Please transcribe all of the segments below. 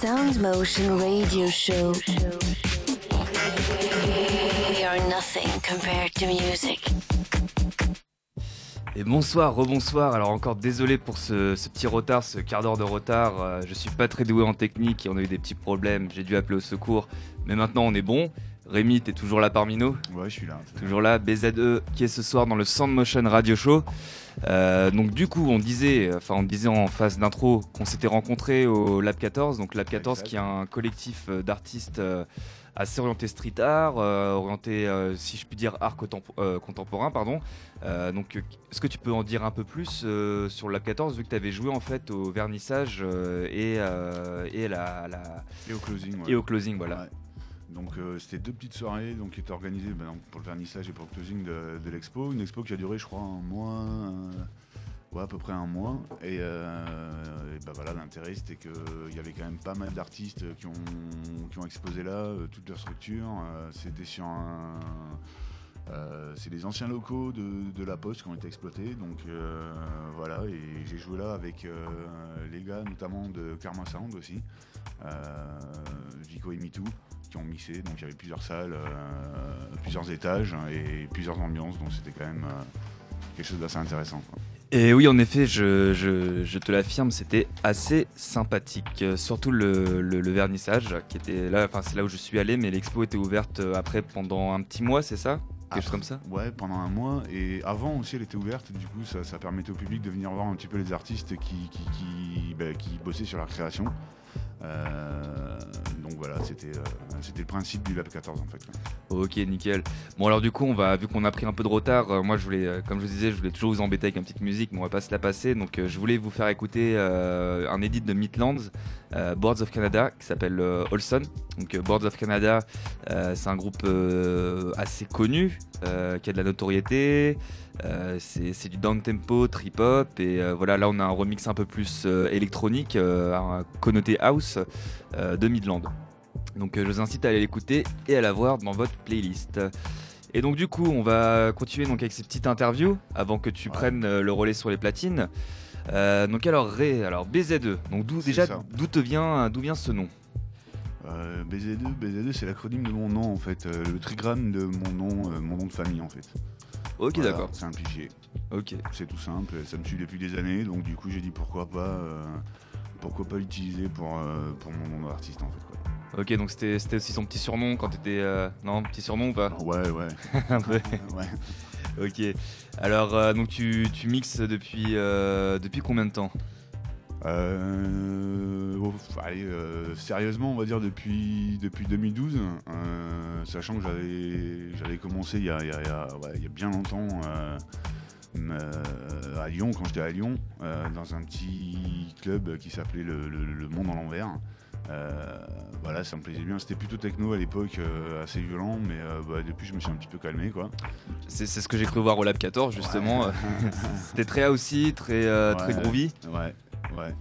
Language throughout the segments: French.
Sound Motion Radio Show. We are nothing compared to music. Et bonsoir, rebonsoir. Alors encore désolé pour ce, petit retard, ce quart d'heure de retard. Euh, je suis pas très doué en technique et on a eu des petits problèmes. J'ai dû appeler au secours. Mais maintenant on est bon. Rémi, t'es toujours là parmi nous Ouais, je suis là. Toujours là, BZE qui est ce soir dans le Sound Motion Radio Show. Euh, donc du coup, on disait, enfin on disait en phase d'intro qu'on s'était rencontrés au Lab 14. Donc Lab 14 Exact. qui est un collectif euh, d'artistes euh, assez orienté street art, euh, orienté, euh, si je puis dire, art contempo- contemporain, pardon. Donc, est-ce que tu peux en dire un peu plus sur le Lab 14 vu que tu avais joué en fait au vernissage et, et, la, la- Et au closing. ouais. et au closing, voilà. Ouais. Donc euh, c'était deux petites soirées donc, qui étaient organisées ben, pour le vernissage et pour le closing de, l'expo. Une expo qui a duré je crois un mois, euh, à peu près un mois. Et, euh, ben, voilà l'intérêt c'était qu'il y avait quand même pas mal d'artistes qui ont, qui ont exposé là, toute leur structure. C'était sur un... c'est les anciens locaux de, la Poste qui ont été exploités, donc voilà, et j'ai joué là avec les gars notamment de Karma Sound aussi, Vico et Mitou, qui ont mixé, donc il y avait plusieurs salles, euh, plusieurs étages et plusieurs ambiances, donc c'était quand même euh, quelque chose d'assez intéressant. quoi. Et oui, en effet, je, je- je te l'affirme, c'était assez sympathique. Euh, surtout le, le- le vernissage, qui était là, enfin c'est là où je suis allé, mais l'expo était ouverte après pendant un petit mois, c'est ça? Quelque chose comme ça? Ouais, pendant un mois. Et avant aussi, elle était ouverte. Du coup, ça, ça permettait au public de venir voir un petit peu les artistes qui, qui, qui, bah, qui bossaient sur leur création. Euh, donc voilà, c'était euh, c'était le principe du Lab 14 en fait. Ok, nickel. Bon alors du coup, on va, vu qu'on a pris un peu de retard, euh, moi je voulais, comme je vous disais, je voulais toujours vous embêter avec une petite musique, mais on va pas se la passer. Donc je voulais vous faire écouter un edit de Midlands, Boards of Canada, qui s'appelle Olson. Donc Boards of Canada, c'est un groupe assez connu, qui a de la notoriété. Euh, c'est du down tempo, trip hop, et euh, voilà, là on a un remix un peu plus euh, électronique, connoté house de Midland. Donc je vous incite à aller l'écouter et à la voir dans votre playlist. Et donc du coup, on va continuer donc avec ces petites interviews avant que tu Ouais. prennes le relais sur les platines. Donc alors Ray, alors BZ2. Donc d'où déjà d'où te vient d'où vient ce nom? Euh, BZ2, BZ2 c'est l'acronyme de mon nom en fait, euh, le trigramme de mon nom, euh, mon nom de famille en fait. Ok Voilà, d'accord. Simplifié. Ok. C'est tout simple, ça me suit depuis des années, donc du coup j'ai dit pourquoi pas, euh, pourquoi pas l'utiliser pour, euh, pour mon nom d'artiste en fait. Quoi. Ok donc c'était c'était aussi son petit surnom quand t'étais euh, non petit surnom ou pas? Ouais, ouais. Un peu. ouais. Ok. Alors euh, donc tu, tu mixes depuis euh, depuis combien de temps? Euh, oh, allez, euh, sérieusement, on va dire depuis, depuis 2012, euh, sachant que j'avais, j'avais commencé il y a, il y a- il y a- ouais, il y a bien longtemps euh, à Lyon, quand j'étais à Lyon, dans un petit club qui s'appelait le, le- le Monde en l'envers. Voilà, ça me plaisait bien. C'était plutôt techno à l'époque, assez violent, mais bah, depuis je me suis un petit peu calmé, quoi. C'est c'est ce que j'ai cru voir au Lab 14 justement. C'était très aussi, très très groovy. Ouais, ouais.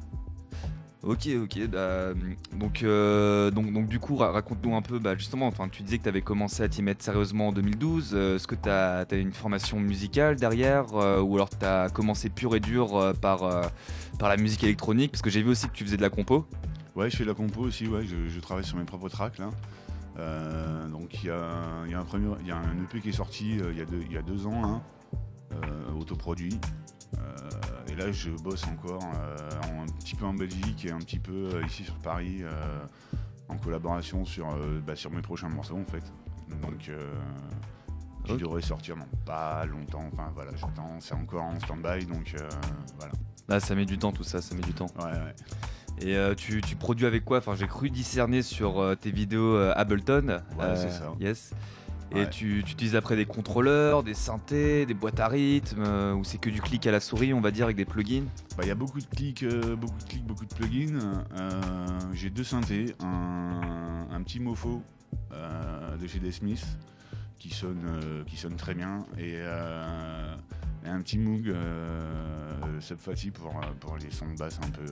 Ok, ok. bah, donc, euh, donc, donc, du coup, ra- raconte-nous un peu, bah, justement, enfin, tu disais que tu avais commencé à t'y mettre sérieusement en 2012. euh, Est-ce que tu as, une formation musicale derrière euh, Ou alors tu as commencé pur et dur par, par la musique électronique? Parce que j'ai vu aussi que tu faisais de la compo. Ouais, je fais de la compo aussi, ouais, je, travaille sur mes propres tracks là. Donc il y, a, un y a un EP qui est sorti il, y a deux, ans, euh, autoproduit. Euh, et là je bosse encore euh, un petit peu en Belgique et un petit peu euh, ici sur Paris euh, en collaboration sur, euh, bah, sur mes prochains morceaux en fait. Donc euh, qui Ok. devrait sortir dans pas longtemps. Enfin voilà, j'attends, c'est encore en stand-by donc euh, voilà. Là, ça met du temps, tout ça, ça met du temps. Ouais, ouais. Et euh, tu, tu produis avec quoi? Enfin, j'ai cru discerner sur euh, tes vidéos euh, Ableton. Ouais, c'est ça. Yes. Et tu, tu utilises après des contrôleurs, des synthés, des boîtes à rythme, euh, ou c'est que du clic à la souris, on va dire, avec des plugins? Bah, Il y a beaucoup de clics, euh, beaucoup de clics, beaucoup de plugins. Euh, J'ai deux synthés, un, un petit mofo de chez Des Smith qui sonne, qui sonne très bien et, et un petit Moog Sub Fatty pour, pour les sons de basse un peu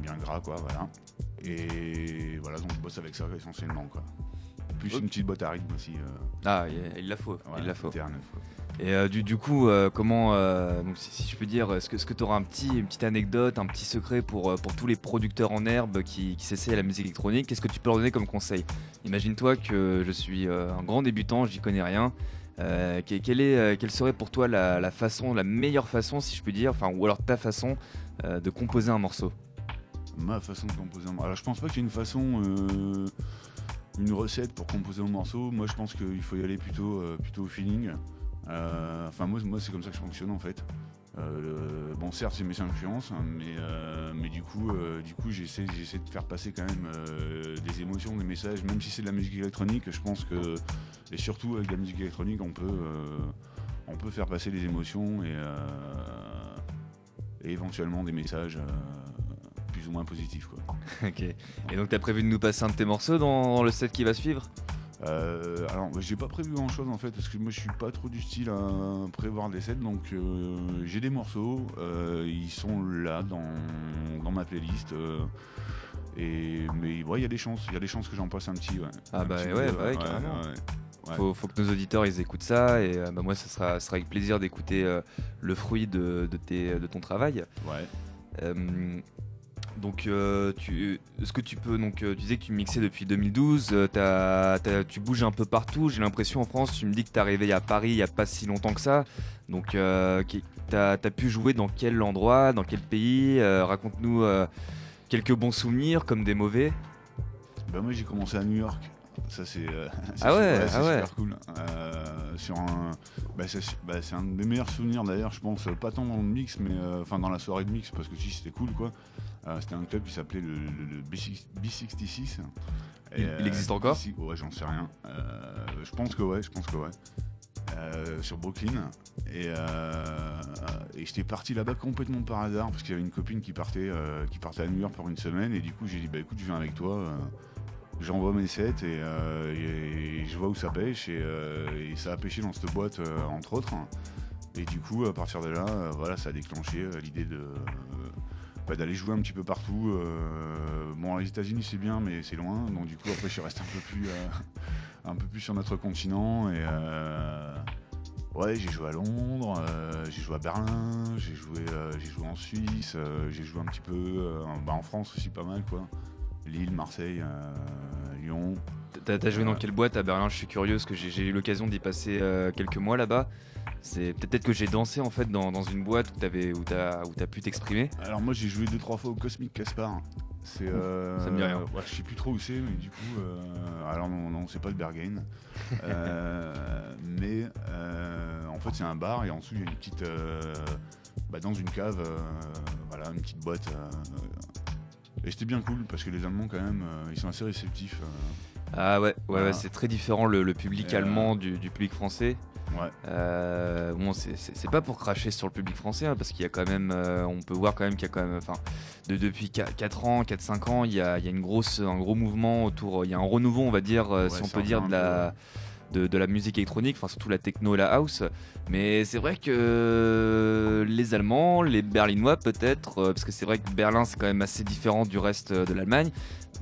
bien gras quoi voilà. Et voilà donc je bosse avec ça essentiellement quoi. Plus une petite boîte à rythme aussi. euh, Ah, il la faut, il la faut. TR9, ouais. Et euh, du, du coup, euh, comment, euh, donc, si, si je peux dire, est-ce que tu que auras un petit, une petite anecdote, un petit secret pour, pour tous les producteurs en herbe qui, qui s'essayent à la musique électronique Qu'est-ce que tu peux leur donner comme conseil? Imagine-toi que je suis un grand débutant, j'y connais rien. Que- quelle, est, quelle serait pour toi la, la façon, la meilleure façon, si je peux dire, enfin, ou alors ta façon de composer un morceau? Ma façon de composer un morceau. Alors je pense pas qu'il y ait une façon, une recette pour composer un morceau. Moi je pense qu'il faut y aller plutôt, euh, plutôt au feeling. Euh, Enfin moi, c'est comme ça que je fonctionne en fait. Euh, bon certes c'est mes influences, hein, mais, mais du coup, coup j'essaie, j'essaie de faire passer quand même des émotions, des messages, même si c'est de la musique électronique. Je pense que et surtout avec la musique électronique on peut, on peut faire passer des émotions et éventuellement des messages. Plus ou moins positifs quoi. Ok. Et donc, tu as prévu de nous passer un de tes morceaux dans, le set qui va suivre? Euh, alors, bah, j'ai pas prévu grand chose en fait, parce que moi je suis pas trop du style à prévoir des sets, donc euh, j'ai des morceaux, euh, ils sont là dans, dans ma playlist. euh, et, mais ouais, il y a des chances, il y a des chances que j'en passe un petit. Ouais. Ah Un bah petit ouais, peu, bah ouais, carrément. ouais. Ouais. Faut, faut que nos auditeurs ils écoutent ça et euh, bah, moi ça sera, ça sera avec plaisir d'écouter euh, le fruit de, de tes, de ton travail. Ouais. Euh, donc euh, tu, est-ce que tu peux donc euh, tu disais que tu mixais depuis 2012, euh, t'as- t'as- tu bouges un peu partout. J'ai l'impression en France, tu me dis que t'es arrivé à Paris il y a pas si longtemps que ça. Donc euh, t'as as pu jouer dans quel endroit, dans quel pays Raconte-nous quelques bons souvenirs comme des mauvais. Bah moi j'ai commencé à New York. Ça c'est c'est Ah ouais, super- c'est ah ouais. super cool. Sur un, bah, c'est bah, c'est un des meilleurs souvenirs d'ailleurs, je pense, pas tant dans le mix, mais enfin dans la soirée de mix parce que si c'était cool quoi. Euh, c'était un club qui s'appelait le, le- le B6 B66. Il- il existe encore? Ouais, j'en sais rien. Euh, je pense que ouais, je pense que ouais. Euh, sur Brooklyn et, euh, et j'étais parti là-bas complètement par hasard parce qu'il y avait une copine qui partait euh, qui partait à New York pour une semaine et du coup j'ai dit bah écoute je viens avec toi euh, j'envoie mes sets et, euh, et je vois où ça pêche et, euh, et ça a pêché dans cette boîte euh, entre autres et du coup à partir de là euh, voilà ça a déclenché euh, l'idée de euh, bah, d'aller jouer un petit peu partout euh, bon les États-Unis c'est bien mais c'est loin donc du coup après je suis resté un peu plus euh, un peu plus sur notre continent et euh, ouais j'ai joué à Londres euh, j'ai joué à Berlin j'ai joué euh, j'ai joué en Suisse euh, j'ai joué un petit peu bah, en France aussi pas mal quoi. Lille Marseille Lyon. T'as joué dans quelle boîte à Berlin? Je suis curieux parce que j'ai eu l'occasion d'y passer quelques mois là-bas. C'est peut-être que j'ai dansé en fait dans, dans une boîte où t'avais où t'as où t'as pu t'exprimer. alors moi j'ai joué deux trois fois au Cosmic Caspar c'est euh, ça me dit rien. ouais, je sais plus trop où c'est mais du coup euh, alors non non c'est pas le Berghain Euh, mais euh, en fait c'est un bar et en dessous il y a une petite euh, bah, dans une cave voilà une petite boîte et c'était bien cool parce que les Allemands quand même ils sont assez réceptifs Ah ouais, ouais, Voilà. ouais, c'est très différent le, le public allemand du, du public français. Ouais Euh, bon, c'est- pas pour cracher sur le public français, hein, parce qu'il y a quand même, euh, on peut voir quand même qu'il y a quand même, enfin, de- depuis 4 ans, 4-5 ans, il y a, il y a une grosse, un gros mouvement autour, il y a un renouveau, on va dire, euh, Ouais, si on peut dire, de la, de, de la musique électronique, enfin surtout la techno et la house. Mais c'est vrai que les Allemands, les Berlinois peut-être, parce que c'est vrai que Berlin c'est quand même assez différent du reste de l'Allemagne.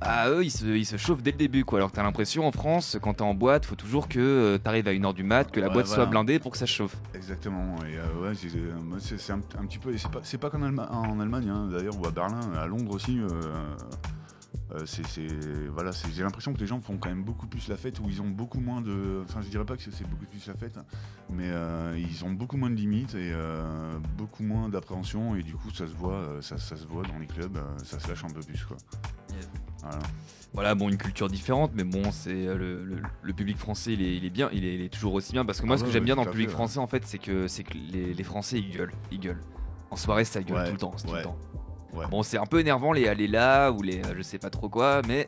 Bah eux ils se, ils se chauffent dès le début quoi. Alors que t'as l'impression en France quand t'es en boîte faut toujours que euh, t'arrives à 1h du mat, que la Ouais, boîte soit voilà. blindée pour que ça se chauffe. Exactement, et euh, ouais, c'est, euh, moi, c'est, c'est un, un petit peu, c'est pas, c'est pas qu'en Allema- en Allemagne, hein, d'ailleurs, ou à Berlin, à Londres aussi. euh, euh, c'est, c'est- voilà, c'est- j'ai l'impression que les gens font quand même beaucoup plus la fête, ou ils ont beaucoup moins de, enfin, je dirais pas que c'est beaucoup plus la fête, mais euh, ils ont beaucoup moins de limites et euh, beaucoup moins d'appréhension, et du coup, ça se voit, euh, ça, ça se voit dans les clubs, euh, ça se lâche un peu plus, quoi. Voilà. Voilà, bon, une culture différente, mais bon, c'est euh, le, le- le public français, il est, il est bien, il est, il est toujours aussi bien. Parce que moi, Ah ce que ouais, j'aime ouais, bien dans le public fait, français, en fait, c'est que, c'est que les, les Français, ils gueulent, ils gueulent. En soirée, ça gueule tout le temps, c'est tout ouais, le temps. Ouais. Bon, c'est un peu énervant les aller là ou les euh, je sais pas trop quoi, mais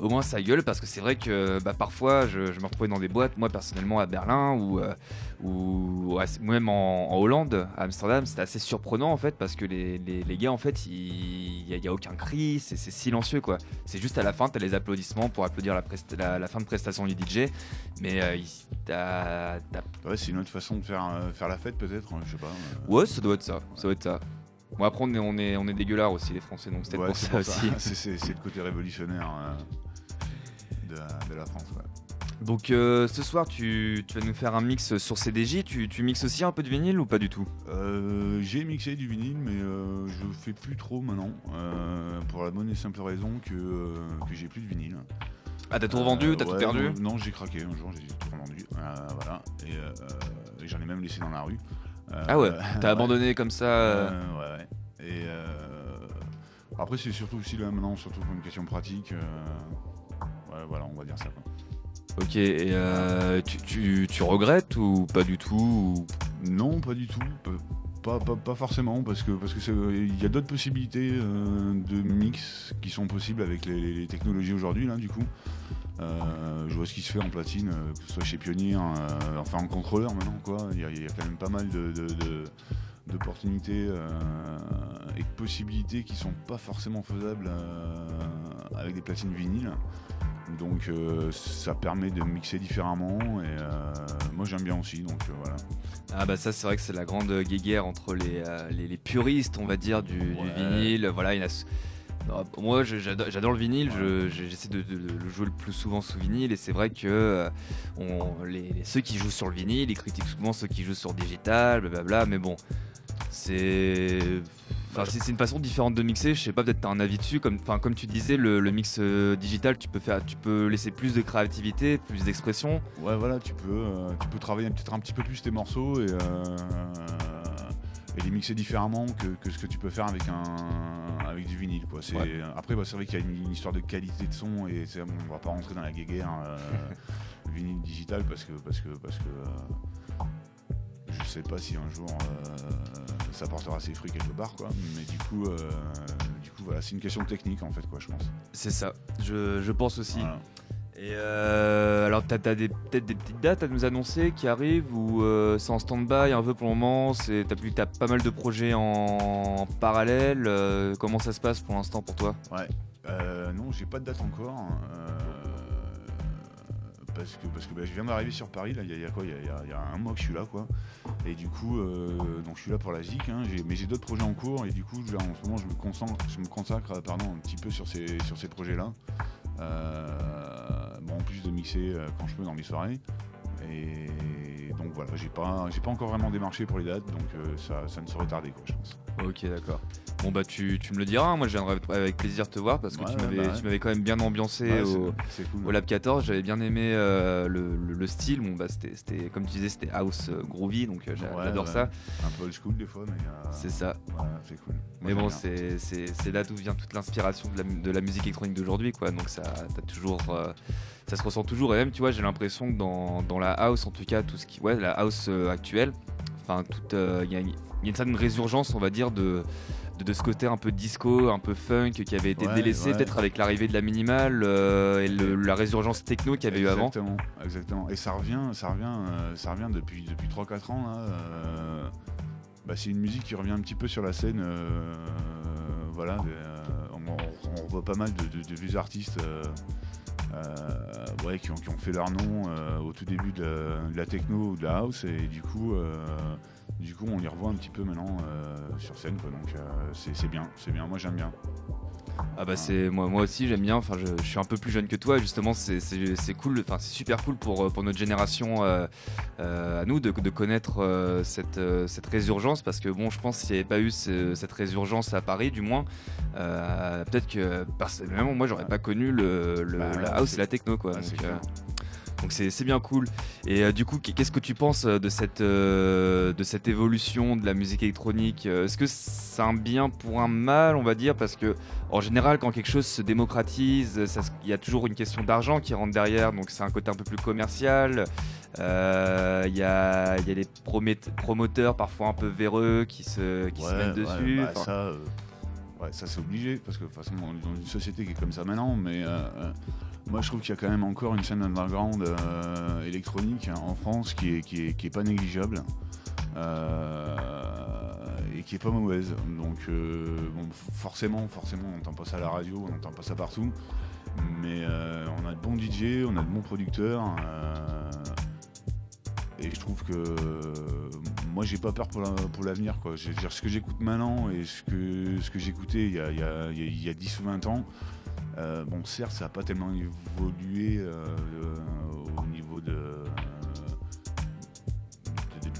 au moins ça gueule parce que c'est vrai que bah, parfois je, je me retrouvais dans des boîtes, moi personnellement à Berlin ou, euh, ou même en, en Hollande, à Amsterdam, c'était assez surprenant en fait parce que les, les, les gars en fait il n'y a, a aucun cri, c'est silencieux quoi. C'est juste à la fin, t'as les applaudissements pour applaudir la, presta- la, la fin de prestation du DJ, mais euh, t'as- Ouais, c'est une autre façon de faire, euh, faire la fête, peut-être, je sais pas. Ouais, ça doit être ça. Ça doit être ça. Bon, après, on est, on est, on est dégueulards aussi, les Français, donc c'est peut-être Ouais, pour ça pour aussi. C'est, le côté révolutionnaire euh, de, la, de la France. ouais. Donc euh, ce soir, tu, tu vas nous faire un mix sur CDJ. Tu, tu mixes aussi un peu de vinyle ou pas du tout? Euh, j'ai mixé du vinyle, mais euh, je fais plus trop maintenant, euh, pour la bonne et simple raison que, que j'ai plus de vinyle. Ah, t'as tout revendu T'as tout perdu? Non, non, j'ai craqué un jour, j'ai tout revendu. Voilà, et, euh, et j'en ai même laissé dans la rue. Euh, Ah ouais, t'as ouais. abandonné comme ça euh, Euh, ouais, ouais. Et euh, après, c'est surtout aussi là maintenant, surtout pour une question pratique. euh, ouais, voilà, on va dire ça. Quoi. Ok, et euh, tu, tu, tu regrettes ou pas du tout ou- Non, pas du tout. Pas, pas, pas forcément, parce que parce que c'est- il y a d'autres possibilités euh, de mix qui sont possibles avec les, les technologies aujourd'hui là du coup. Euh, je vois ce qui se fait en platine, euh, que ce soit chez Pioneer, euh, enfin en contrôleur maintenant quoi. Il y, a- il y a quand même pas mal de, de- de- d'opportunités euh, et de possibilités qui sont pas forcément faisables euh, avec des platines vinyles. Donc euh, ça permet de mixer différemment et moi j'aime bien aussi donc voilà. Ah bah ça c'est vrai que c'est la grande guéguerre entre les, les, les puristes on va dire du, du vinyle. Voilà, il y a moi je- j'adore le vinyle, je- je- j'essaie de, de- de le jouer le plus souvent sous vinyle et c'est vrai que euh, on, les, ceux qui jouent sur le vinyle ils critiquent souvent ceux qui jouent sur digital, blablabla, mais bon c'est... Enfin, c'est une façon différente de mixer, je sais pas, peut-être t'as un avis dessus, comme, comme tu disais, le, le mix euh, digital, tu peux, faire, tu peux laisser plus de créativité, plus d'expression. Ouais, voilà, tu peux, euh, tu peux travailler peut-être un petit peu plus tes morceaux et, euh, et les mixer différemment que, que ce que tu peux faire avec un avec du vinyle. Quoi. C'est, Ouais. Après, bah, c'est vrai qu'il y a une, une histoire de qualité de son et c'est- bon, on va pas rentrer dans la guéguerre euh, vinyle digital parce que parce que parce que euh, je sais pas si un jour euh, ça portera ses fruits quelque part, quoi. Mais du coup, euh, du coup, voilà, c'est une question de technique en fait, quoi, je pense. C'est ça, je, je pense aussi. Voilà. Et euh, alors, t'as peut-être des petites dates à nous annoncer qui arrivent ou euh, c'est en stand-by un peu pour le moment T'as plus- t'as pas mal de projets en parallèle. euh, comment ça se passe pour l'instant pour toi? Euh, non, j'ai pas de date encore. euh, parce que, parce que bah, je viens d'arriver sur Paris, il y, a- un mois que je suis là, quoi. Et du coup, donc je suis là pour la ZIC, hein, mais j'ai d'autres projets en cours, et du coup, en ce moment, je me consacre, je me consacre pardon, un petit peu sur ces, sur ces projets-là. Euh, bon, en plus de mixer euh, quand je peux dans mes soirées. Et donc voilà, j'ai pas, pas encore vraiment démarché pour les dates, donc euh, ça, ça ne saurait tarder, quoi, je pense. Ok, d'accord. Bon, bah, tu, tu me le diras. hein. Moi, je viendrai avec plaisir te voir parce que Ouais, tu m'avais bah ouais. tu m'avais quand même bien ambiancé Ouais, au, cool. Lab 14. J'avais bien aimé euh, le, le- le style. Bon, bah, c'était, comme tu disais, c'était house euh, groovy, donc euh, j'adore ça. Un peu old school des fois, mais. euh, C'est ça. C'est cool. Moi, Mais bon, c'est là d'où vient toute l'inspiration de la, de la musique électronique d'aujourd'hui, quoi. Donc ça, t'as toujours, euh, ça se ressent toujours. Et même, tu vois, j'ai l'impression que dans, dans la house, en tout cas, tout ce qui, ouais, la house actuelle, enfin, toute, il y, a une- il y a une certaine résurgence, on va dire, de, de, de ce côté un peu disco, un peu funk, qui avait été Ouais, délaissé ouais. peut-être avec l'arrivée de la minimale euh, et le- la résurgence techno qu'il y avait eu avant. Exactement, exactement. Et ça revient, ça revient, euh, ça revient depuis, depuis 3-4 ans. Là, euh, bah, c'est une musique qui revient un petit peu sur la scène. voilà, on, on revoit pas mal de, vieux artistes euh, ouais, qui, ont, qui ont fait leur nom euh, au tout début de la, de la techno ou de la house. Et du coup, euh, du coup on les revoit un petit peu maintenant euh, sur scène. Quoi, donc euh, c'est bien, c'est bien. Moi j'aime bien. Ah bah c'est moi, moi aussi j'aime bien, enfin je, je suis un peu plus jeune que toi justement c'est- cool, enfin c'est super cool pour, euh, pour notre génération euh, euh, à nous de, de connaître euh, cette, cette résurgence parce que bon je pense s'il n'y avait pas eu ce- cette résurgence à Paris du moins, peut-être que personnellement moi j'aurais pas connu le, le- Bah, la house et la techno quoi. Ah, donc, euh, donc c'est bien cool. Et euh, du coup, qu'est-ce que tu penses euh, de cette, euh, de cette évolution de la musique électronique Est-ce que c'est un bien pour un mal, on va dire? Parce que en général, quand quelque chose se démocratise, il y a toujours une question d'argent qui rentre derrière, donc c'est un côté un peu plus commercial. Euh, Il y, a, il y a des promoteurs parfois un peu véreux qui se, qui se mettent ouais, dessus. bah, ça, ouais, ça c'est obligé parce que de toute façon on est dans une société qui est comme ça maintenant. Mais moi je trouve qu'il y a quand même encore une scène underground euh, électronique hein, en France qui est, qui est, qui est pas négligeable. euh, et qui est pas mauvaise. Donc euh, bon, forcément, forcément, on n'entend pas ça à la radio, on n'entend pas ça partout. Mais on a de bons DJ, on a de bons producteurs. et je trouve que moi j'ai pas peur pour la- pour l'avenir ce que j'écoute maintenant et ce que, ce que j'écoutais il y a, y a- il y a 10 ou 20 ans, euh, bon certes ça n'a pas tellement évolué euh, euh, au niveau de,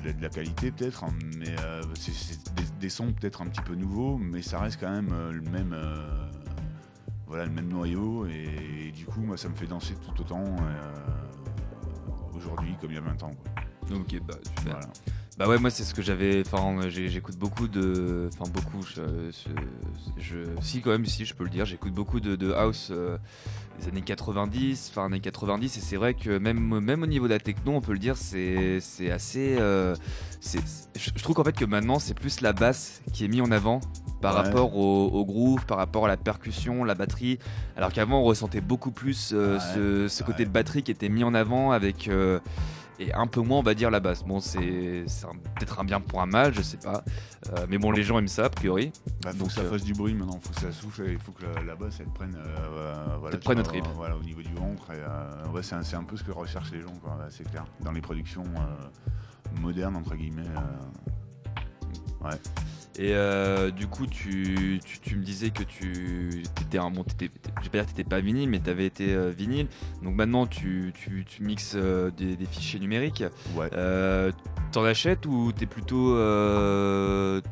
de, de la qualité peut-être, hein, mais c'est c'est des, des sons peut-être un petit peu nouveaux, mais ça reste quand même le même, voilà, le même noyau, et, et du coup, moi, ça me fait danser tout autant euh, aujourd'hui comme il y a 20 ans. quoi. Ok, bah super. Voilà. Bah ouais, moi c'est ce que j'avais. Enfin, j'ai- j'écoute beaucoup de. Enfin, beaucoup. Je, si, quand même, si, je peux le dire. J'écoute beaucoup de, de house euh, des années 90, fin années 90, et c'est vrai que même, même au niveau de la techno, on peut le dire, c'est assez. euh, je je trouve qu'en fait que maintenant, c'est plus la basse qui est mise en avant par Ouais. rapport au, au groove, par rapport à la percussion, la batterie. Alors qu'avant, on ressentait beaucoup plus euh, Ouais, ce, ce côté ouais. de batterie qui était mis en avant avec. Et un peu moins on va dire la basse. Bon c'est peut-être un bien pour un mal, je sais pas. Euh, mais bon les gens aiment ça a priori. Bah, faut Donc, que ça euh, fasse du bruit maintenant, faut que ça souffle, et il faut que la, la basse elle prenne, euh, voilà, Elle prenne vois, trip. Voilà, au niveau du ventre, euh, ouais, c'est un, un peu ce que recherchent les gens, ouais, c'est clair. Dans les productions modernes, entre guillemets. euh, Et euh, du coup tu, tu, tu me disais que tu étais un bon t'étais- vais pas dire que t'étais pas vinyle mais t'avais été euh, vinyle. Donc maintenant tu, tu, mixes euh, des, des fichiers numériques. ouais. Euh, T'en achètes ou t'es plutôt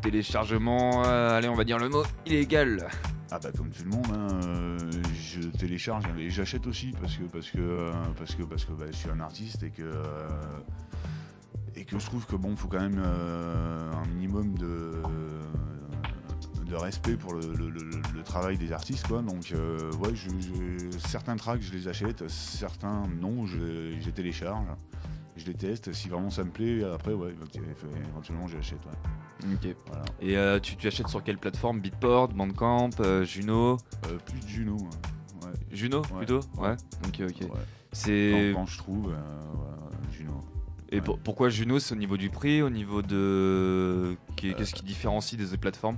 téléchargement Allez on va dire le mot illégal? Ah bah comme tout le monde, hein, euh, je télécharge et j'achète aussi parce que parce que euh, parce que parce que bah, je suis un artiste et que euh, et que je trouve que bon faut quand même un minimum de de respect pour le, le- le- le travail des artistes quoi donc euh, ouais je, je- certains tracks je les achète certains non je, les- je les télécharge je les teste si vraiment ça me plaît après ouais éventuellement je l'achète ouais. Ok. voilà Et euh, tu, tu achètes sur quelle plateforme? Beatport, Bandcamp, euh, Juno? Euh, plus Juno hein. ouais. Juno Ouais. plutôt? Ouais. Ok ok. C'est Quand, quand je trouve, Juno. et pour- pourquoi Juno? C'est au niveau du prix, au niveau de qu'est- qu'est-ce qui différencie des autres plateformes?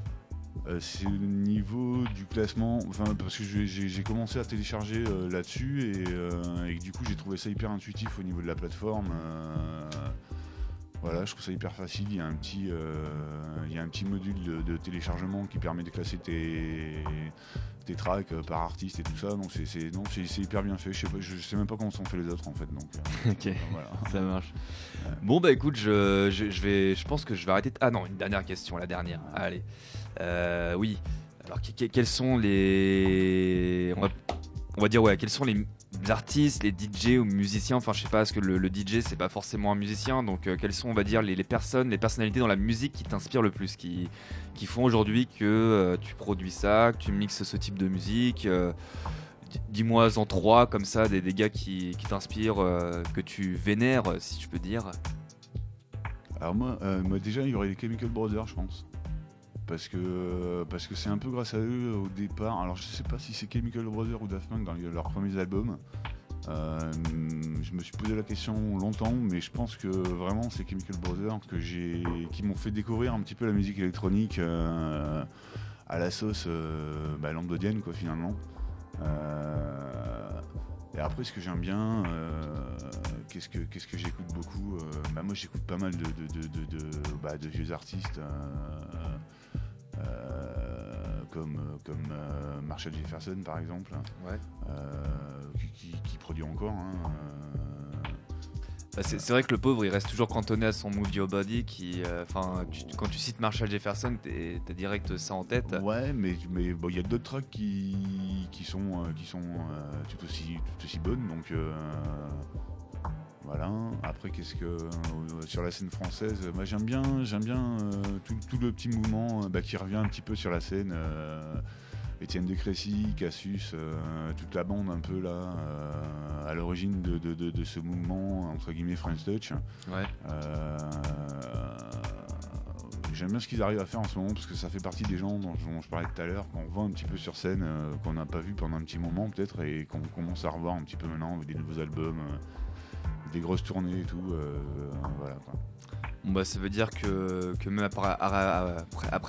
Euh, c'est au niveau du classement, enfin parce que j'ai- commencé à télécharger euh, là-dessus et, euh, et du coup j'ai trouvé ça hyper intuitif au niveau de la plateforme. voilà, je trouve ça hyper facile. Il y a un petit, il y a un petit module de, de téléchargement qui permet de classer tes, tes tracks par artiste et tout ça. Donc c'est hyper bien fait. Je sais pas, je sais même pas comment sont fait les autres en fait. Donc Ok. voilà. Ça marche. Bon bah écoute, je, je, je vais, je pense que je vais arrêter. Ah non, une dernière question, la dernière. Allez. Euh, oui. Alors que- que- quels sont les, on va, dire ouais, sont les artistes, les DJ ou musiciens? Enfin, je sais pas, parce que le, DJ c'est pas forcément un musicien. Donc euh, quelles sont, on va dire, les, personnes, les personnalités dans la musique qui t'inspirent le plus, qui, font aujourd'hui que euh, tu produis ça, que tu mixes ce type de musique. Dis-moi en trois comme ça des, des gars qui, t'inspirent, que tu vénères, si je peux dire. Alors moi, moi, déjà il y aurait les Chemical Brothers je pense. Parce que parce que c'est un peu grâce à eux au départ. Alors je sais pas si c'est Chemical Brothers ou Daft Punk dans leurs premiers albums. Euh, je me suis posé la question longtemps, mais je pense que vraiment c'est Chemical Brothers qui m'ont fait découvrir un petit peu la musique électronique euh, à la sauce euh, bah, quoi finalement. Euh, et après, ce que j'aime bien, euh, qu'est-ce que qu'est-ce que j'écoute beaucoup euh, bah, Moi, j'écoute pas mal de, bah, de vieux artistes euh, comme, comme euh, Marshall Jefferson, par exemple, Ouais. euh, qui, qui- qui produit encore. hein, euh, Bah, c'est vrai que le pauvre il reste toujours cantonné à son Move Your Body qui, euh, enfin, tu- quand tu cites Marshall Jefferson, t'es- t'as direct ça en tête. Ouais, mais mais bon, il y a d'autres tracks qui, qui sont qui sont tout aussi tout aussi bonnes, donc euh, voilà. Après, qu'est-ce que euh, sur la scène française, moi j'aime bien j'aime bien euh, tout, tout le petit mouvement euh, bah, qui revient un petit peu sur la scène. euh, Étienne de Crécy, Cassius, euh, toute la bande un peu là, euh, à l'origine de, de- de- de ce mouvement entre guillemets French Touch. Ouais. Euh, J'aime bien ce qu'ils arrivent à faire en ce moment parce que ça fait partie des gens dont, dont je parlais tout à l'heure, qu'on voit un petit peu sur scène, euh, qu'on n'a pas vu pendant un petit moment peut-être et qu'on commence à revoir un petit peu maintenant avec des nouveaux albums, euh, des grosses tournées et tout. euh, voilà, quoi. Bon, bah, ça veut dire que, que même après,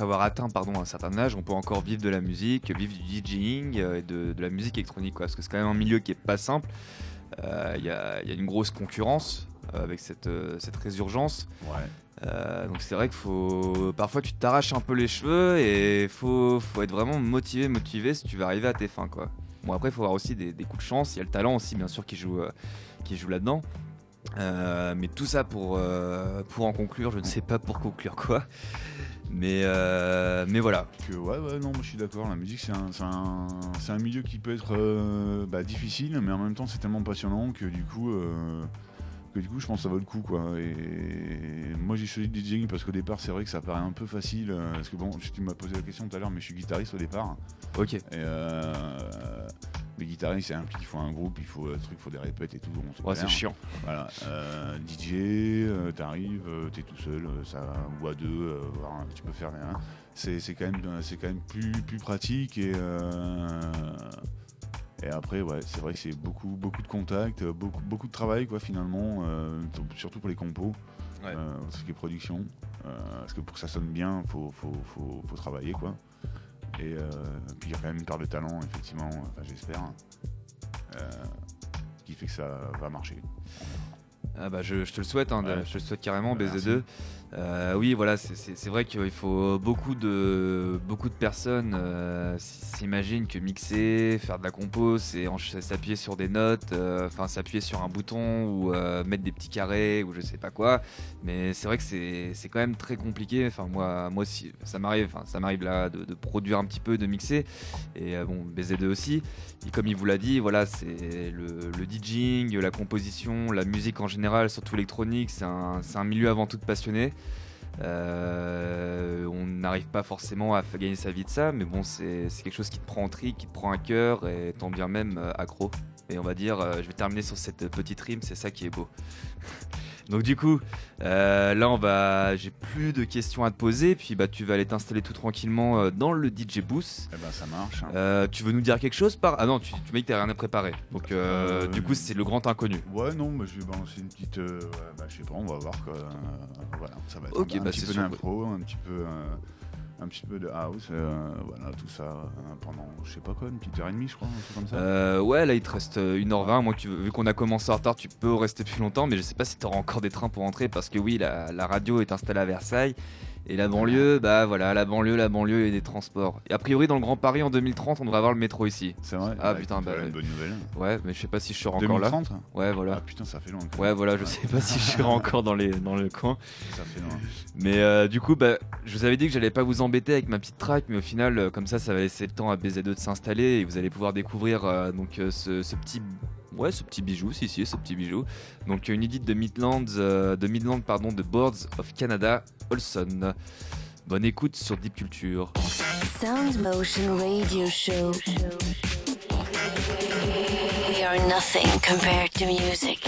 avoir atteint pardon, un certain âge, on peut encore vivre de la musique, vivre du DJing euh, et de, de la musique électronique. Quoi, parce que c'est quand même un milieu qui est pas simple. Euh, Il y, a, il y a une grosse concurrence euh, avec cette, euh, cette résurgence. Ouais. Euh, donc c'est vrai qu'il faut. Parfois tu t'arraches un peu les cheveux et faut, faut être vraiment motivé, motivé si tu veux arriver à tes fins quoi. Bon après il faut avoir aussi des, des coups de chance, il y a le talent aussi bien sûr qui joue, euh, qui joue là-dedans. Euh, mais tout ça pour, euh, pour en conclure, je ne sais pas pour conclure quoi. Mais, euh, mais voilà. Que, ouais, ouais, non, moi je suis d'accord. La musique, c'est un, c'est un, un milieu qui peut être bah, difficile, mais en même temps, c'est tellement passionnant que du coup, que du coup, je pense que ça vaut le coup, quoi. Et moi, j'ai choisi le DJing parce qu'au départ, c'est vrai que ça paraît un peu facile. Parce que bon, tu m'as posé la question tout à l'heure, mais je suis guitariste au départ. Ok. Et les guitaristes, c'est implique, il faut un groupe, il faut un truc, il faut des répètes et tout. bon, Ouais, c'est chiant. Voilà, euh, DJ, euh, t'arrives, euh, t'es tout seul, ça, ou à deux, tu peux faire rien. C'est c'est quand même, c'est quand même plus, plus pratique et et après ouais, c'est vrai que c'est beaucoup, beaucoup de contacts, beaucoup, beaucoup de travail quoi finalement, surtout pour les compos, Ouais. ce qui est production, parce que pour que ça sonne bien, faut, faut, faut, faut travailler quoi. Et euh, puis il y a quand même une part de talent effectivement, enfin j'espère, euh, qui fait que ça va marcher. Ah bah je, je te le souhaite, hein, Ouais. je te le souhaite carrément, Merci. BZ2. Euh, oui, voilà, c'est- vrai qu'il faut beaucoup de, beaucoup de personnes euh, s'imaginent que mixer, faire de la compo, c'est s'appuyer sur des notes, euh, enfin s'appuyer sur un bouton ou euh, mettre des petits carrés ou je sais pas quoi. Mais c'est vrai que c'est quand même très compliqué. Enfin moi, moi aussi, ça m'arrive, ça m'arrive là de, produire un petit peu, de mixer. Et bon, BZ2 aussi. Et comme il vous l'a dit, voilà, c'est le, DJing, la composition, la musique en général, surtout électronique, c'est un, milieu avant tout passionné. Euh, on n'arrive pas forcément à gagner sa vie de ça, mais bon, c'est quelque chose qui te prend en tri, qui te prend à cœur et tant bien même euh, accro. Et on va dire, euh, je vais terminer sur cette petite rime, c'est ça qui est beau. Donc du coup, euh, là on va, j'ai plus de questions à te poser, puis bah tu vas aller t'installer tout tranquillement euh, dans le DJ booth. Eh ben ça marche. hein. Euh, tu veux nous dire quelque chose par Ah non, tu, tu m'as dit que t'avais rien à préparer. Donc euh, Euh, du coup, c'est le grand inconnu. Ouais, non, bah, je vais balancer une petite. euh, ouais, bah, je sais pas, on va voir quoi. Euh, voilà, ça va être Ok, un, un bah, petit c'est peu sûr. d'impro, un petit peu. euh, un petit peu de house, euh, voilà, tout ça euh, pendant, je sais pas quoi, une petite heure et demie, je crois, un truc comme ça. Euh, ouais, là il te reste euh, 1h20. Moi, tu, vu qu'on a commencé en retard, tu peux rester plus longtemps, mais je sais pas si tu auras encore des trains pour entrer parce que oui, la radio est installée à Versailles. Et la banlieue, bah voilà, la banlieue, la banlieue et des transports. Et a priori, dans le Grand Paris en 2030, on devrait avoir le métro ici. C'est vrai ah, Ouais, putain, bah, une bonne nouvelle. Ouais, mais je sais pas si je serai encore là. 2030 Ouais, Ah voilà. putain, ça fait quand Ouais, voilà, je sais pas si je serai encore dans, les, dans le coin. Ça fait loin. Mais euh, du coup, bah, je vous avais dit que j'allais pas vous embêter avec ma petite track, mais au final, euh, comme ça, ça va laisser le temps à BZ2 de s'installer et vous allez pouvoir découvrir euh, donc euh, ce, ce petit, ouais, ce petit bijou, si si, ce petit bijou. Donc euh, une édite de Midlands, euh, de Midland, pardon, de Boards of Canada, Olson. Bonne écoute sur Deep Culture. Sound Motion Radio Show. We are nothing compared to music.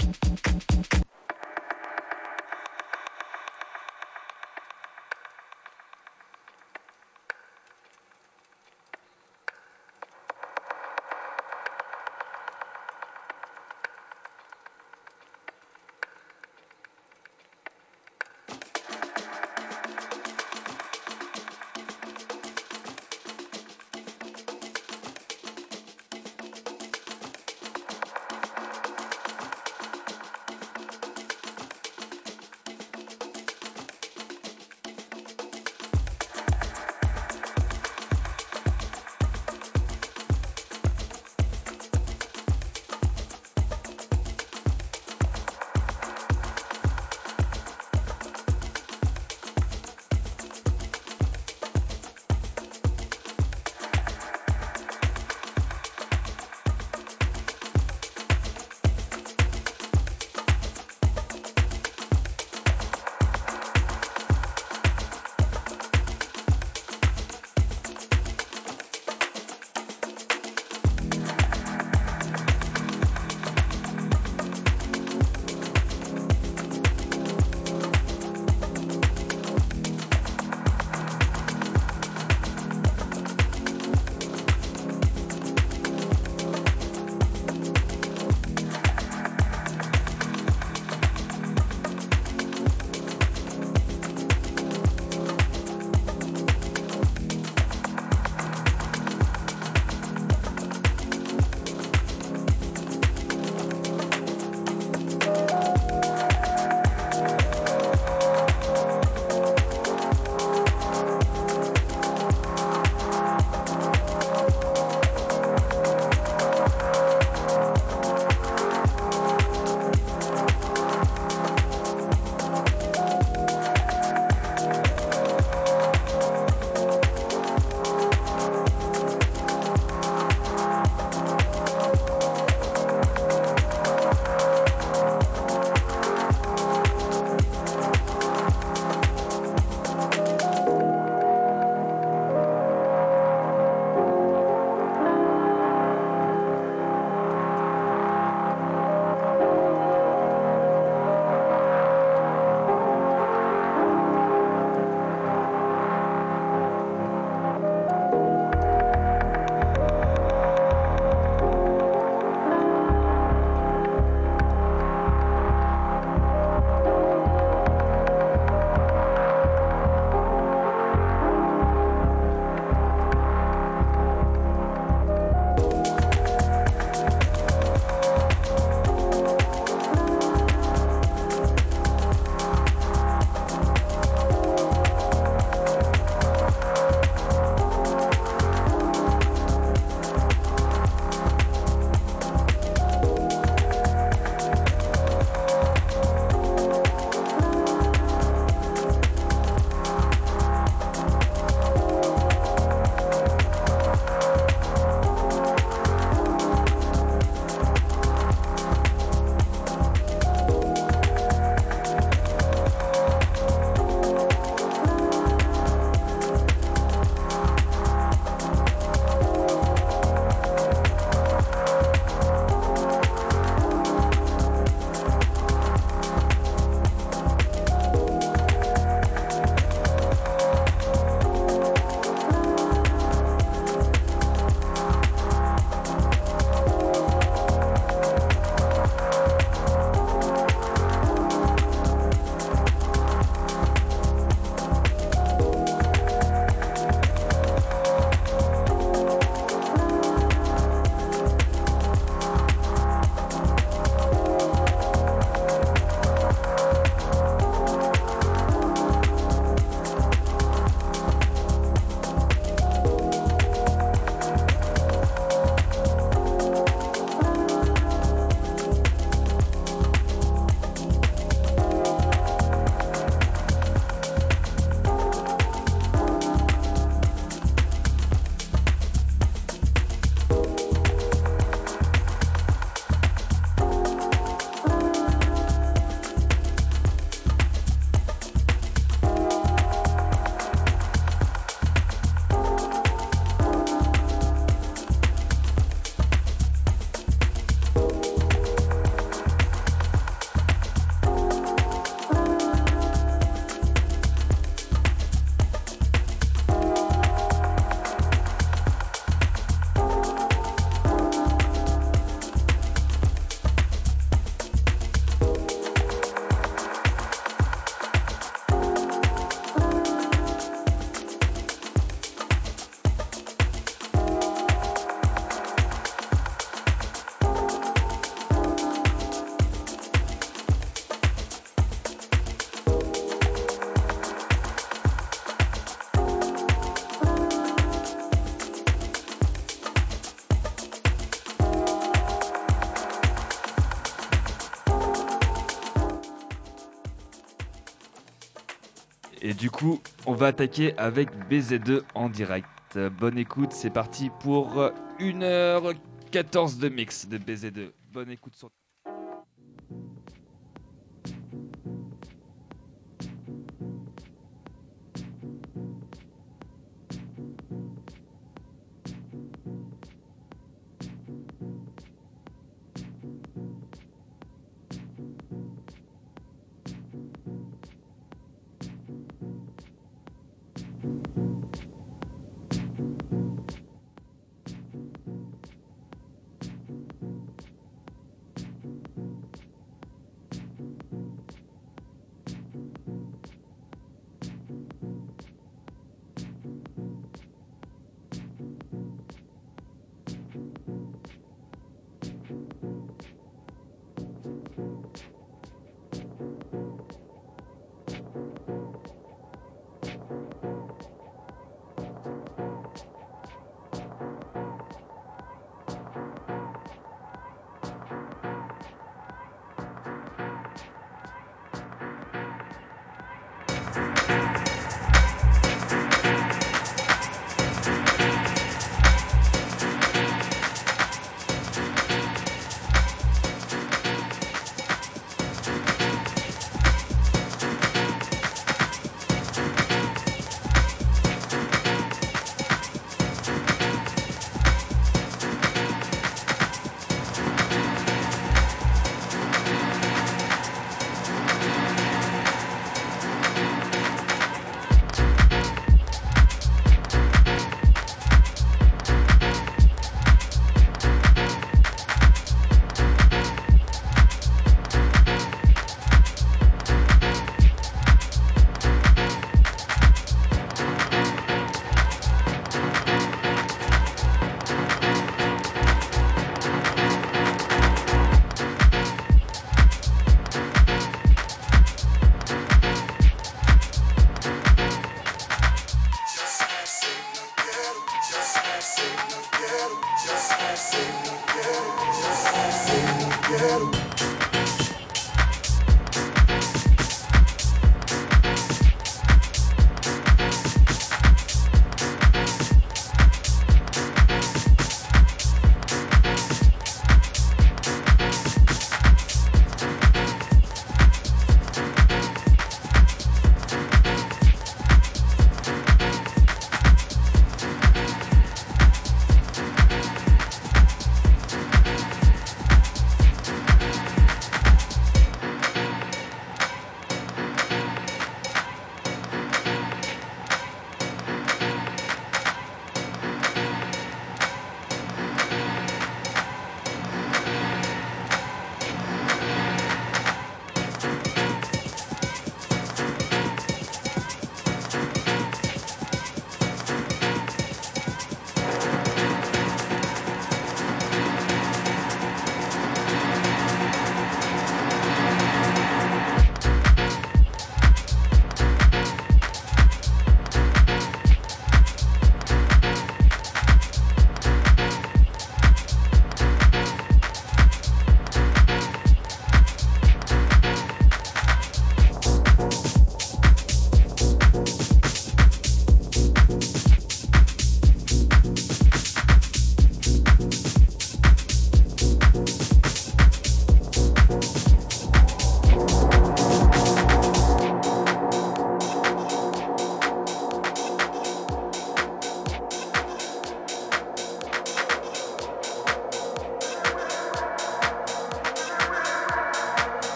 Du coup, on va attaquer avec BZ2 en direct. Bonne écoute, c'est parti pour 1h14 de mix de BZ2. Bonne écoute sur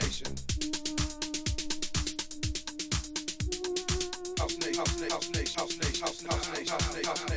Nation. House Nation. House Nation. House Nation. House Nation. House Nation. House Nation.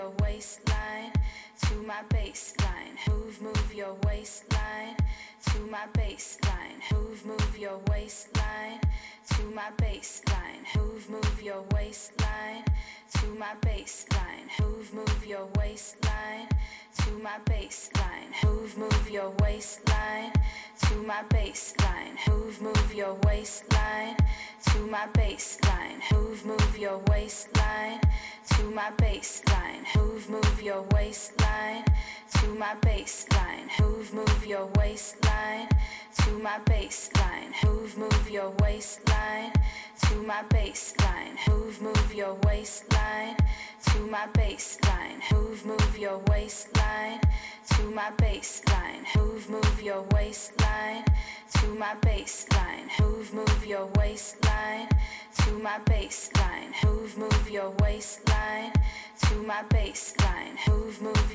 Your waistline to my baseline. Move, move your waistline to my baseline. Move, move your waistline to my baseline. Move, move your waistline to my baseline. Move, move your waistline to my baseline. Move, move your waistline to my baseline. Move, move your waistline to my baseline. Move, move your waistline to my baseline. Move, move your waistline to my baseline. Move, your move your waistline to my baseline. Move, move your waistline to my baseline. Move, move your waistline to my baseline. Move, move your waistline to my baseline. Move, move your waistline to my baseline. Move, move your waistline to my baseline. Move, move your waistline to my baseline. Move, move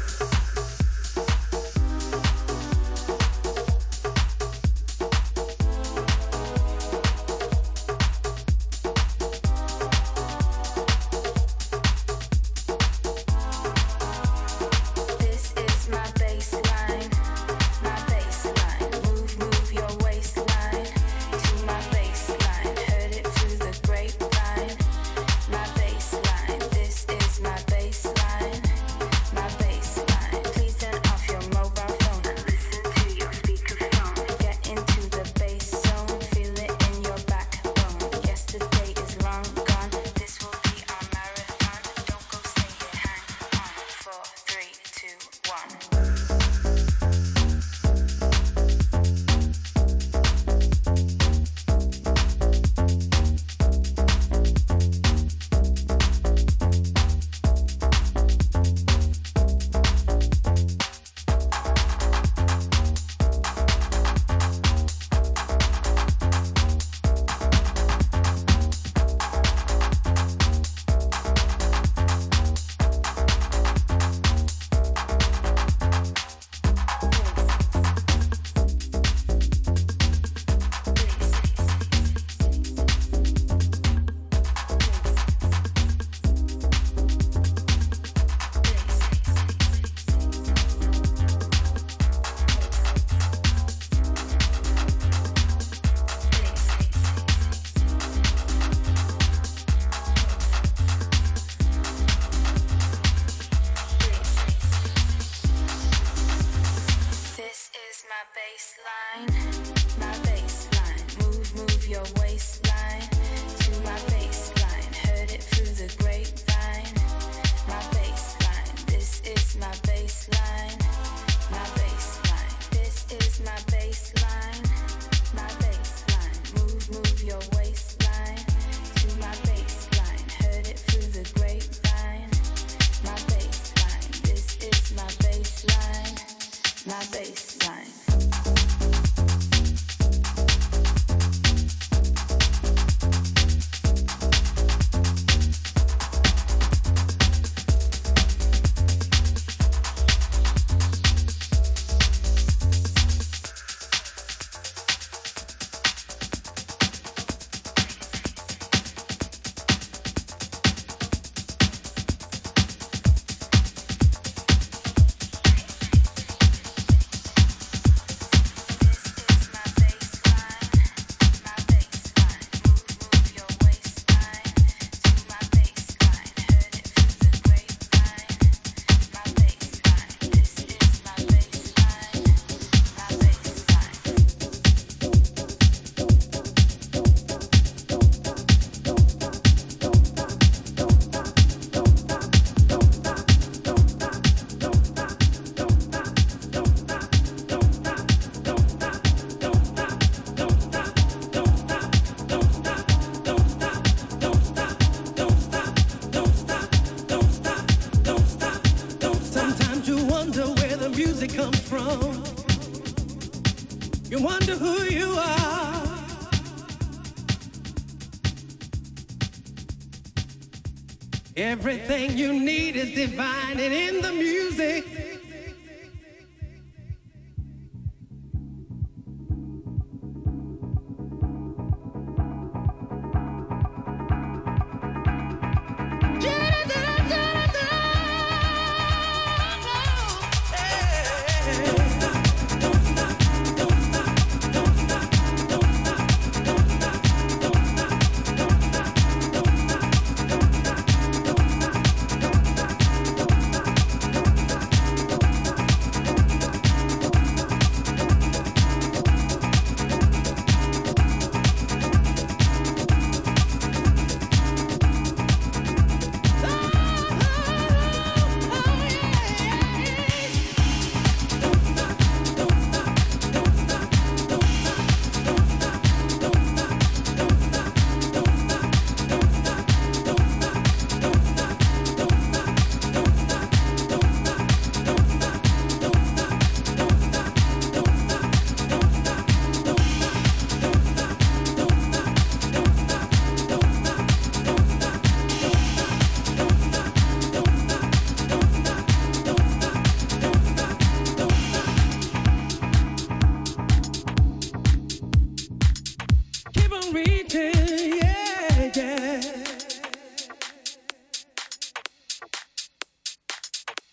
Everything you need is divine.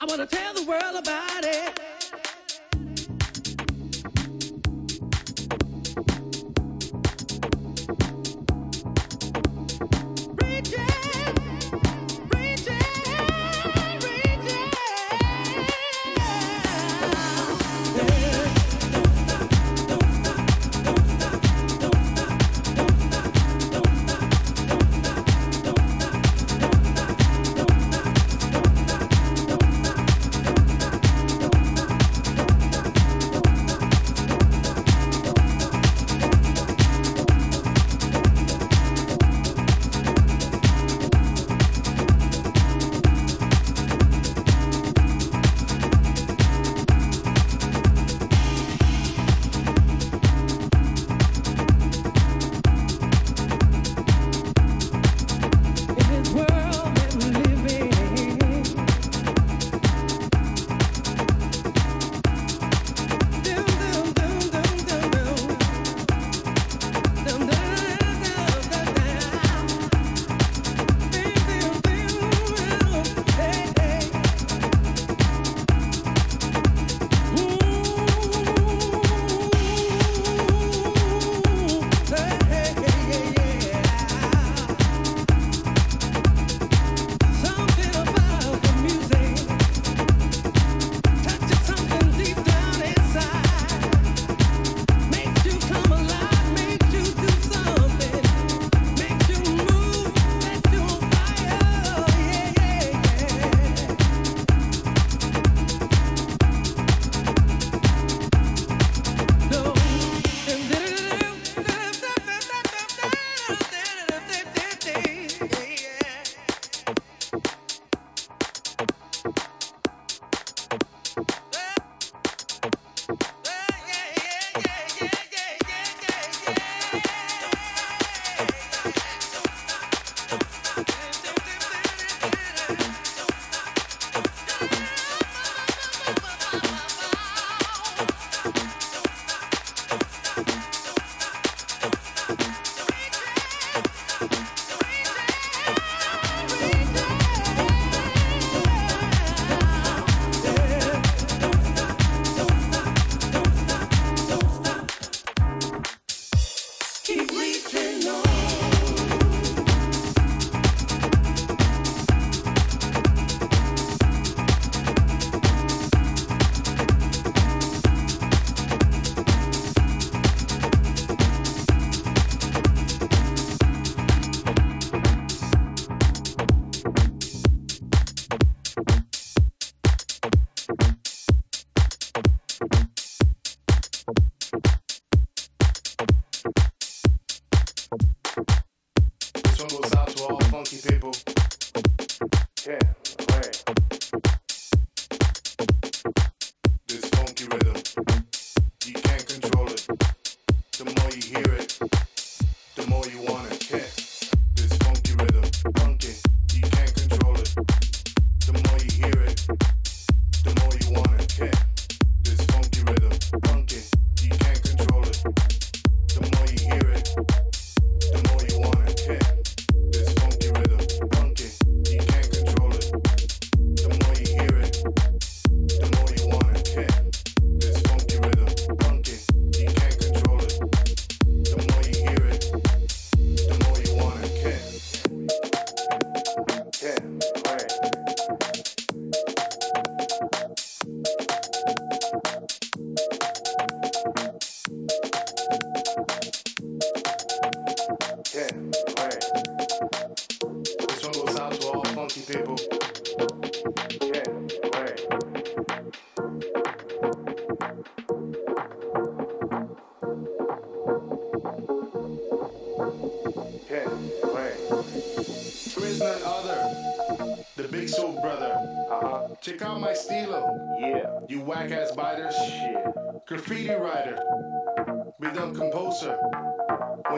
I wanna tell the world about it.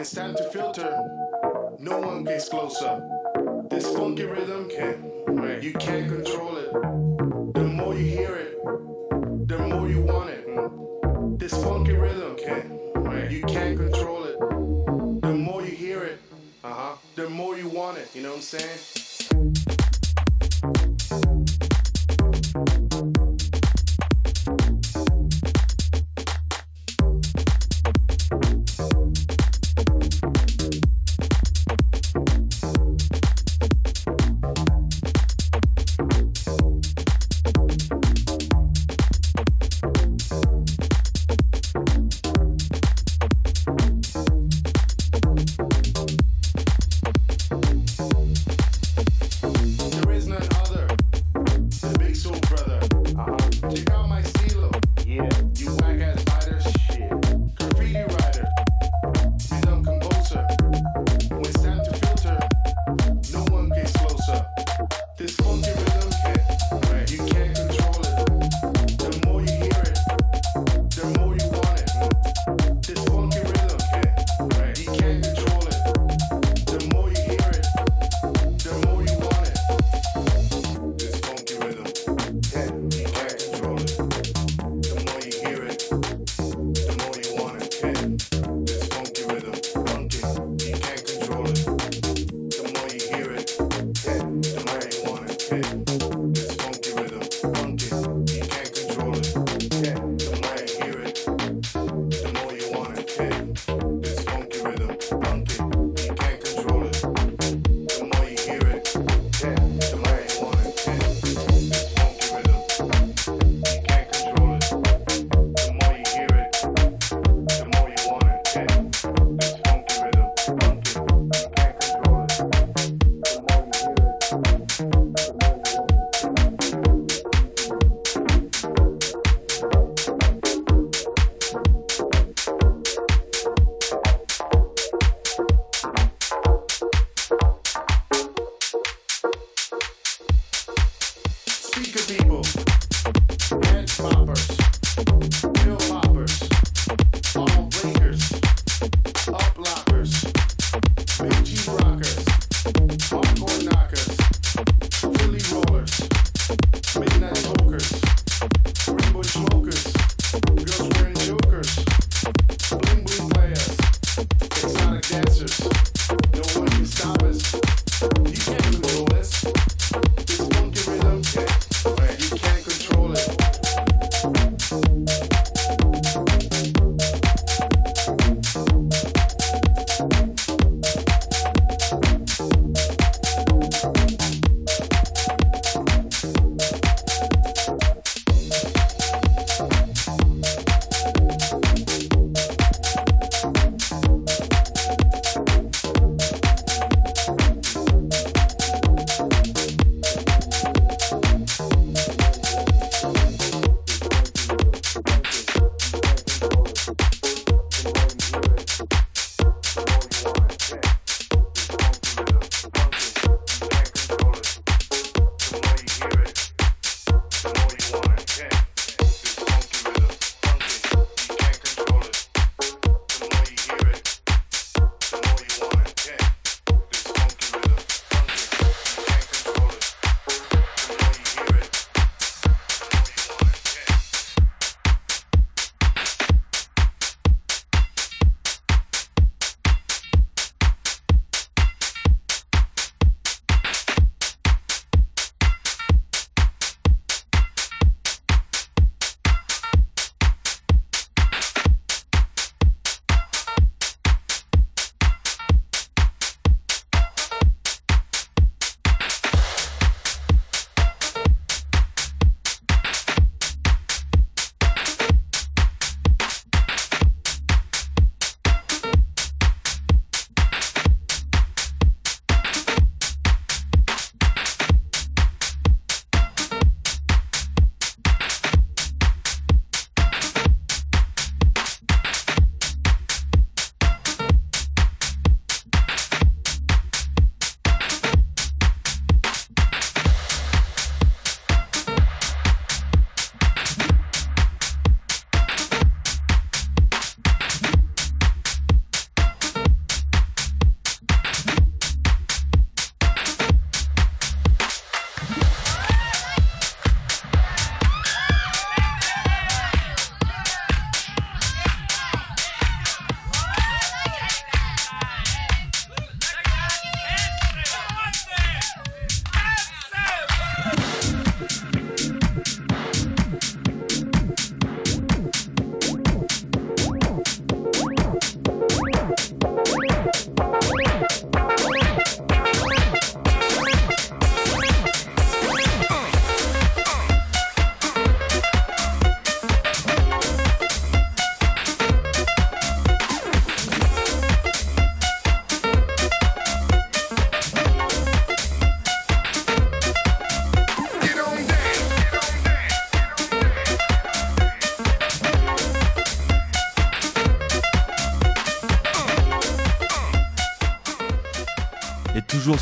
it's time to filter. No one gets closer. This funky rhythm can you can't control it. The more you hear it, the more you want it. This funky rhythm can you can't control it. The more you hear it, uh huh, the more you want it. You know what I'm saying?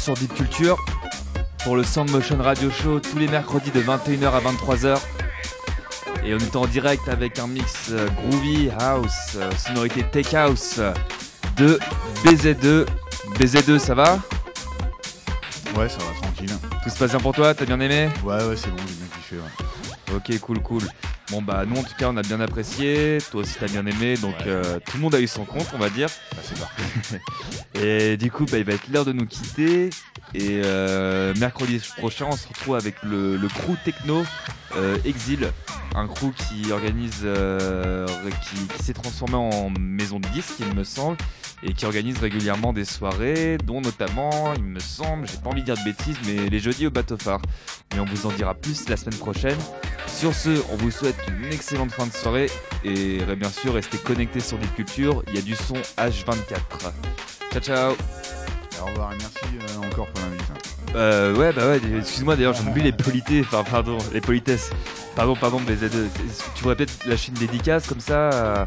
Sur Deep Culture pour le Sound Motion Radio Show tous les mercredis de 21h à 23h. Et on est en direct avec un mix euh, groovy house, euh, sonorité tech house de BZ2. BZ2, ça va? Ouais, ça va tranquille. Tout se passe bien pour toi? T'as bien aimé? Ouais, ouais, c'est bon, j'ai bien kiffé. Ouais. Ok, cool, cool. Bon bah nous en tout cas on a bien apprécié, toi aussi t'as bien aimé, donc euh, tout le monde a eu son compte on va dire. Bah, c'est parfait. Et du coup bah, il va être l'heure de nous quitter. Et euh, mercredi prochain on se retrouve avec le, crew techno euh, Exil, un crew qui organise, euh, qui, s'est transformé en maison de disques il me semble, et qui organise régulièrement des soirées, dont notamment il me semble, j'ai pas envie de dire de bêtises, mais les jeudis au bateau phare. Mais on vous en dira plus la semaine prochaine. Sur ce, on vous souhaite une excellente fin de soirée et bien sûr restez connectés sur des cultures, il y a du son H24. Ciao ciao Au revoir et merci euh, encore pour l'invite. hein. euh, ouais bah ouais excuse-moi d'ailleurs j'ai oublié les polités enfin pardon les politesses pardon pardon mais Z2, tu pourrais peut-être lâcher une dédicace comme ça euh,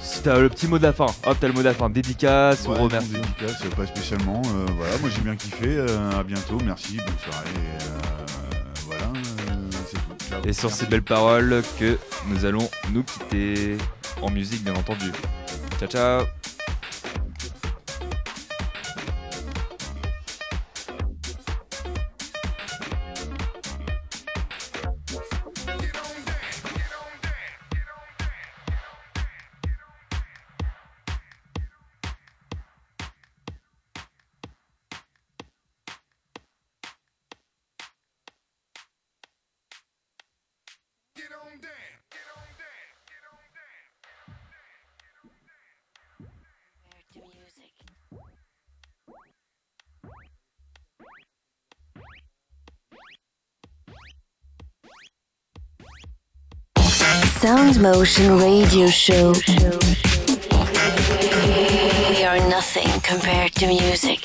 si t'as le petit mot de la fin hop t'as le mot de la fin dédicace Ouais, ou remercie dédicace, euh, pas spécialement. euh, voilà, moi j'ai bien kiffé. euh, à bientôt, merci, bonne soirée. et, euh, voilà, euh, c'est tout. Ciao. et sur Merci. ces belles paroles que nous allons nous quitter en musique bien entendu ciao ciao Motion Radio Show. We are nothing compared to music.